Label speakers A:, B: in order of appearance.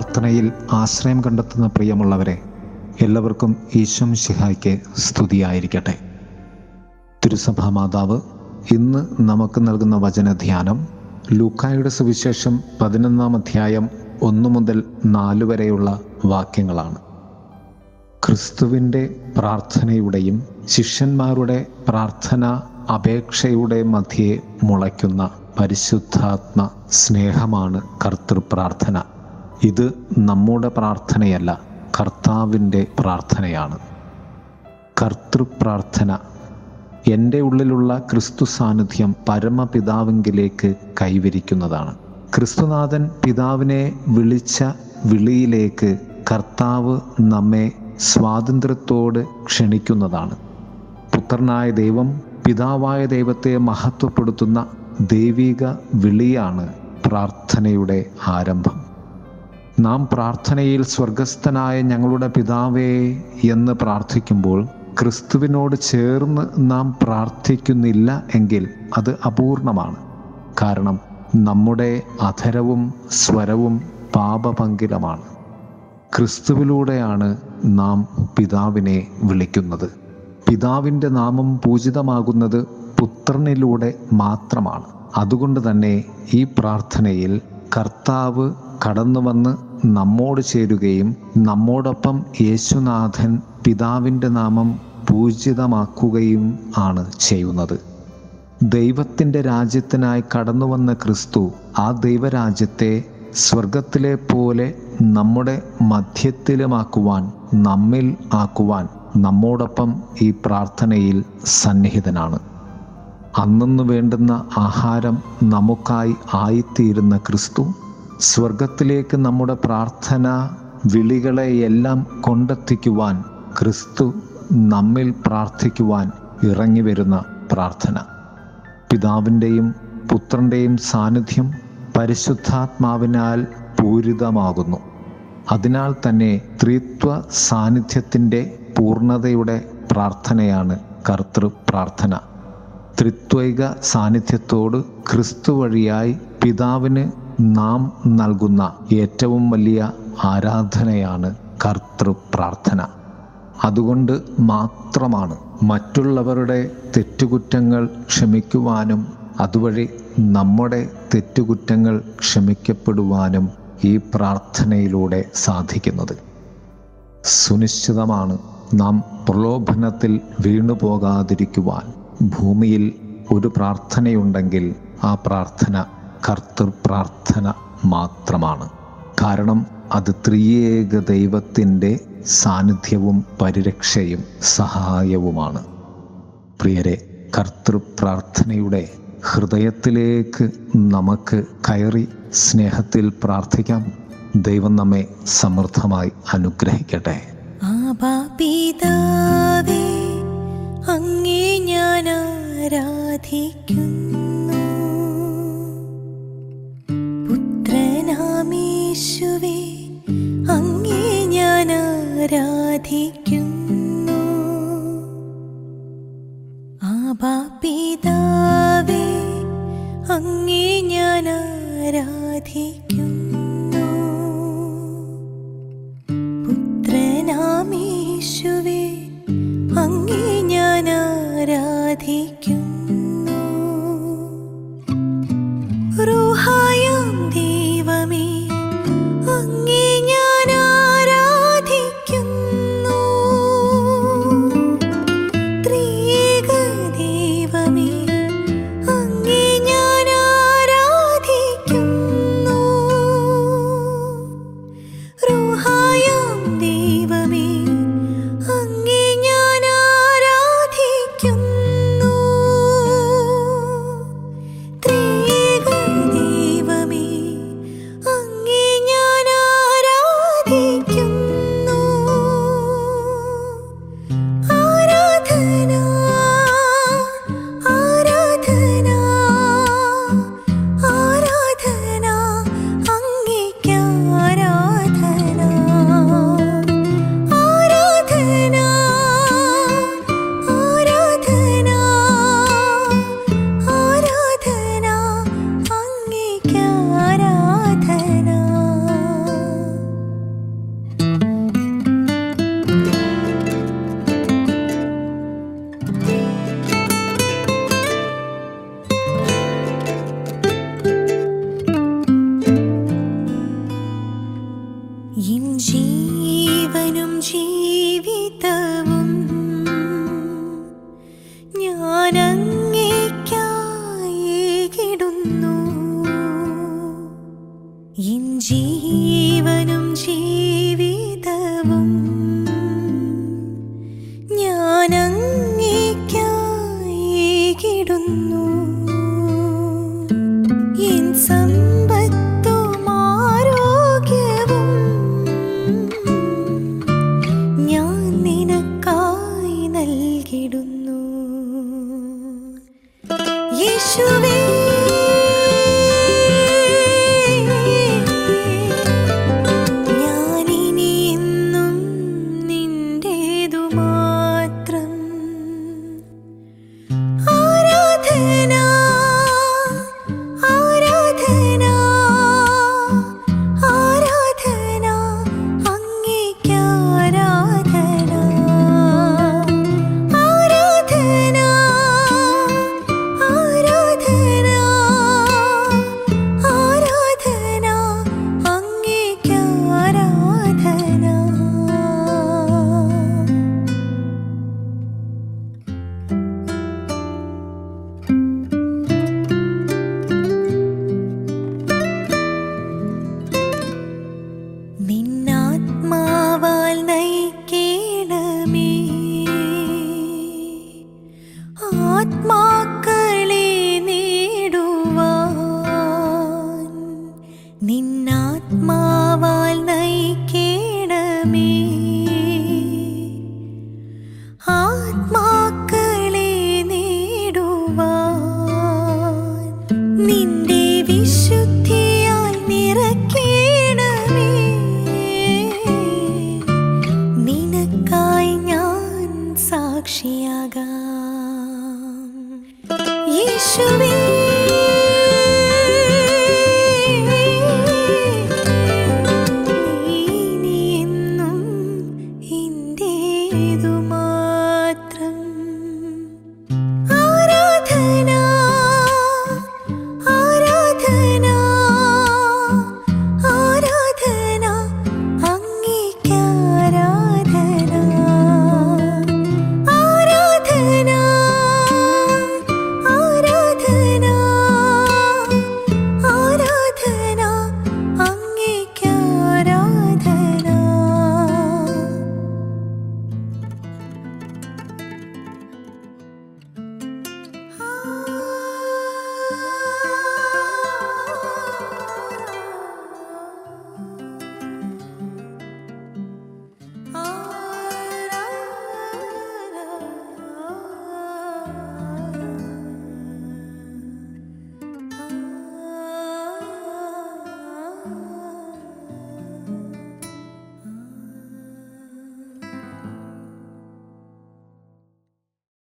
A: പ്രാർത്ഥനയിൽ ആശ്രയം കണ്ടെത്തുന്ന പ്രിയമുള്ളവരെ എല്ലാവർക്കും ഈശ്വം ശിഹായ്ക്ക് സ്തുതിയായിരിക്കട്ടെ. തിരുസഭാ മാതാവ് ഇന്ന് നമുക്ക് നൽകുന്ന വചനധ്യാനം ലൂക്കായുടെ സുവിശേഷം പതിനൊന്നാം അധ്യായം ഒന്നു മുതൽ നാല് വരെയുള്ള വാക്യങ്ങളാണ്. ക്രിസ്തുവിന്റെ പ്രാർത്ഥനയുടെയും ശിഷ്യന്മാരുടെ പ്രാർത്ഥന അപേക്ഷയുടെ മധ്യേ മുളയ്ക്കുന്ന പരിശുദ്ധാത്മ സ്നേഹമാണ് കർത്തൃപ്രാർത്ഥന. ഇത് നമ്മുടെ പ്രാർത്ഥനയല്ല കർത്താവിന്റെ പ്രാർത്ഥനയാണ്. കർത്തൃപ്രാർത്ഥന. എന്റെ ഉള്ളിലുള്ള ക്രിസ്തു സാന്നിധ്യം പരമപിതാവിങ്കിലേക്ക് കൈവരിക്കുന്നതാണ്. ക്രിസ്തുനാഥൻ പിതാവിനെ വിളിച്ച വിളിയിലേക്ക് കർത്താവ് നമ്മെ സ്വാതന്ത്ര്യത്തോട് ക്ഷണിക്കുന്നതാണ്. പുത്രനായ ദൈവം പിതാവായ ദൈവത്തെ മഹത്വപ്പെടുത്തുന്ന ദൈവിക വിളിയാണ് പ്രാർത്ഥനയുടെ ആരംഭം. നാം പ്രാർത്ഥനയിൽ സ്വർഗസ്ഥനായ ഞങ്ങളുടെ പിതാവേ എന്ന് പ്രാർത്ഥിക്കുമ്പോൾ ക്രിസ്തുവിനോട് ചേർന്ന് നാം പ്രാർത്ഥിക്കുന്നില്ല എങ്കിൽ അത് അപൂർണമാണ്. കാരണം നമ്മുടെ അധരവും സ്വരവും പാപപങ്കിലമാണ്. ക്രിസ്തുവിലൂടെയാണ് നാം പിതാവിനെ വിളിക്കുന്നത്. പിതാവിന്റെ നാമം പൂജിതമാകുന്നത് പുത്രനിലൂടെ മാത്രമാണ്. അതുകൊണ്ട് തന്നെ ഈ പ്രാർത്ഥനയിൽ കർത്താവ് കടന്നു വന്ന് നമ്മോട് ചേരുകയും നമ്മോടൊപ്പം യേശുനാഥൻ പിതാവിന്റെ നാമം പൂജിതമാക്കുകയും ആണ് ചെയ്യുന്നത്. ദൈവത്തിന്റെ രാജ്യത്തിനായി കടന്നു വന്ന ക്രിസ്തു ആ ദൈവരാജ്യത്തെ സ്വർഗത്തിലെ പോലെ നമ്മുടെ മധ്യത്തിലുമാക്കുവാൻ നമ്മിൽ ആക്കുവാൻ നമ്മോടൊപ്പം ഈ പ്രാർത്ഥനയിൽ സന്നിഹിതനാണ്. അന്നു വേണ്ടുന്ന ആഹാരം നമുക്കായി ആയിത്തീരുന്ന ക്രിസ്തു സ്വർഗത്തിലേക്ക് നമ്മുടെ പ്രാർത്ഥന വിളികളെയെല്ലാം കൊണ്ടെത്തിക്കുവാൻ ക്രിസ്തു നമ്മിൽ പ്രാർത്ഥിക്കുവാൻ ഇറങ്ങി വരുന്ന പ്രാർത്ഥന. പിതാവിന്റെയും പുത്രന്റെയും സാന്നിധ്യം പരിശുദ്ധാത്മാവിനാൽ പൂരിതമാകുന്നു. അതിനാൽ തന്നെ ത്രിത്വ സാന്നിധ്യത്തിന്റെ പൂർണതയുടെ പ്രാർത്ഥനയാണ് കർത്തൃ പ്രാർത്ഥന. ത്രിത്വൈക സാന്നിധ്യത്തോട് ക്രിസ്തു വഴിയായി പിതാവിന് നാം നൽകുന്ന ഏറ്റവും വലിയ ആരാധനയാണ് കർത്തൃപ്രാർത്ഥന. അതുകൊണ്ട് മാത്രമാണ് മറ്റുള്ളവരുടെ തെറ്റുകുറ്റങ്ങൾ ക്ഷമിക്കുവാനും അതുവഴി നമ്മുടെ തെറ്റുകുറ്റങ്ങൾ ക്ഷമിക്കപ്പെടുവാനും ഈ പ്രാർത്ഥനയിലൂടെ സാധിക്കുന്നത്. സുനിശ്ചിതമാണ് നാം പ്രലോഭനത്തിൽ വീണുപോകാതിരിക്കുവാൻ. ഭൂമിയിൽ ഒരു പ്രാർത്ഥനയുണ്ടെങ്കിൽ ആ പ്രാർത്ഥന കർത്തൃപ്രാർത്ഥന മാത്രമാണ്. കാരണം അത് ത്രിയേക ദൈവത്തിന്റെ സാന്നിധ്യവും പരിരക്ഷയും സഹായവുമാണ്. പ്രിയരെ കർത്തൃപ്രാർത്ഥനയുടെ ഹൃദയത്തിലേക്ക് നമുക്ക് കയറി സ്നേഹത്തിൽ പ്രാർത്ഥിക്കാം. ദൈവം നമ്മെ സമൃദ്ധമായി അനുഗ്രഹിക്കട്ടെ.
B: അങ്ങേ ഞാൻ ആരാധിക്കുന്നു. ആരാധിക്കുന്നു? ആബാ പിതാവേ അങ്ങേ ഞാൻ ആരാധിക്കുന്നു. പുത്രനാമീശുവേ അങ്ങേ ഞാൻ ആരാധിക്കുന്നു. റൂഹായം ദൈവമേ അങ്ങേ യേശുവേ